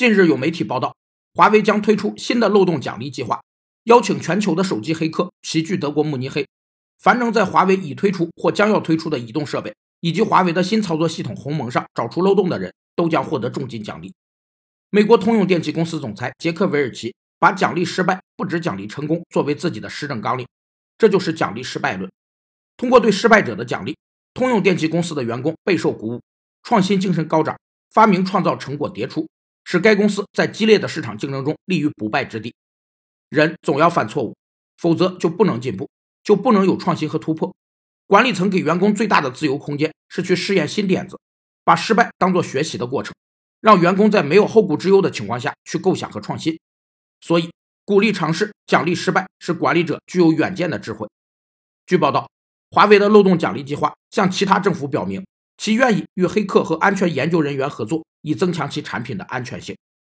近日有媒体报道，华为将推出新的漏洞奖励计划，邀请全球的手机黑客齐聚德国慕尼黑，凡能在华为已推出或将要推出的移动设备以及华为的新操作系统鸿蒙上找出漏洞的人，都将获得重金奖励。美国通用电气公司总裁杰克韦尔奇把奖励失败不止奖励成功作为自己的施政纲领，这就是奖励失败论。通过对失败者的奖励，通用电气公司的员工备受鼓舞，创新精神高涨，发明创造成果迭出。使该公司在激烈的市场竞争中立于不败之地。人总要犯错误，否则就不能进步，就不能有创新和突破。管理层给员工最大的自由空间是去试验新点子，把失败当作学习的过程，让员工在没有后顾之忧的情况下去构想和创新。所以，鼓励尝试，奖励失败，是管理者具有远见的智慧。据报道，华为的漏洞奖励计划向其他政府表明，其愿意与黑客和安全研究人员合作。以增强其产品的安全性。